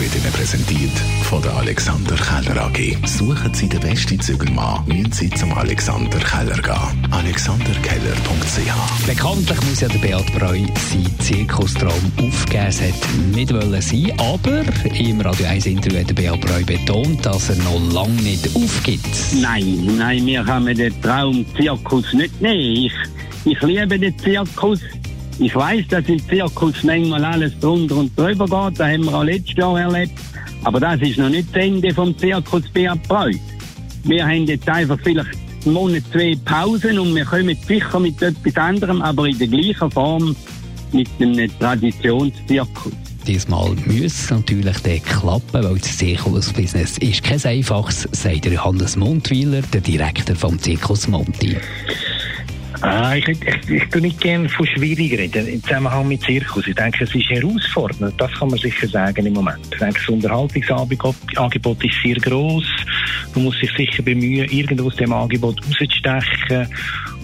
wird Ihnen präsentiert von der Alexander Keller AG. Suchen Sie den besten Zügelmann, müssen Sie zum Alexander Keller gehen. alexanderkeller.ch Bekanntlich muss ja der Beat Breu seinen Zirkustraum aufgeben. Es hat nicht wollen sein, aber im Radio 1 Interview hat der Beat Breu betont, dass er noch lange nicht aufgibt. Nein, nein, wir haben den Traum Zirkus nicht nehmen. Ich, ich liebe den Zirkus. Ich weiß, dass im Zirkus manchmal alles drunter und drüber geht. Das haben wir auch letztes Jahr erlebt. Aber das ist noch nicht das Ende vom Zirkus Beat Breu. Wir haben jetzt einfach vielleicht einen Monat, zwei Pausen und wir kommen sicher mit etwas anderem, aber in der gleichen Form mit einem Traditionszirkus. Diesmal muss es natürlich dann klappen, weil das Zirkusbusiness ist kein einfaches, sagt der Johannes Mundwiler, der Direktor vom Zirkus Monti. Ah, ich, ich, ich tue nicht gerne von schwierig reden im Zusammenhang mit Zirkus. Ich denke, es ist herausfordernd, das kann man sicher sagen im Moment. Ich denke, das Unterhaltungsangebot Angebot ist sehr gross. Man muss sich sicher bemühen, irgendwo aus dem Angebot rauszustechen.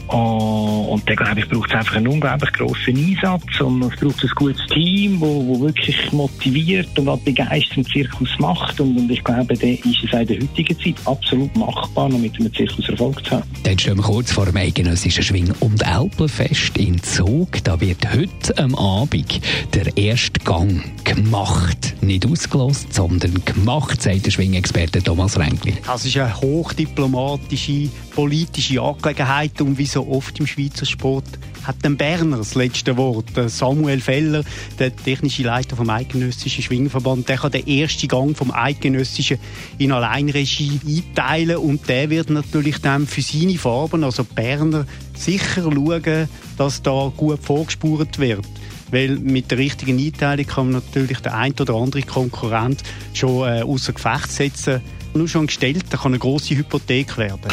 Oh, und dann, glaube ich, braucht es einfach einen unglaublich grossen Einsatz und es braucht ein gutes Team, wo, wo wirklich motiviert und auch begeistert Zirkus macht. Und, und ich glaube, dann ist es auch in der heutigen Zeit absolut machbar, noch mit einem Zirkus Erfolg zu haben. Dann stehen wir kurz vor dem eidgenössischen Schwing- und Elblenfest in Zug. Da wird heute am Abend der erste Gang gemacht. Nicht ausgelost, sondern gemacht, sagt der Schwingexperte Thomas Renkli. Das ist eine hochdiplomatische, politische Angelegenheit und wie so oft im Schweizer Sport hat den Berner das letzte Wort. Der Samuel Feller, der technische Leiter vom Eidgenössischen Schwingverband, der kann den ersten Gang vom Eidgenössischen in Alleinregie einteilen und der wird natürlich dann für seine Farben, also Berner, sicher schauen, dass da gut vorgespurt wird. Weil mit der richtigen Einteilung kann man natürlich den ein oder anderen Konkurrent schon äh, außer Gefecht setzen. Nur schon gestellt, da kann eine grosse Hypothek werden.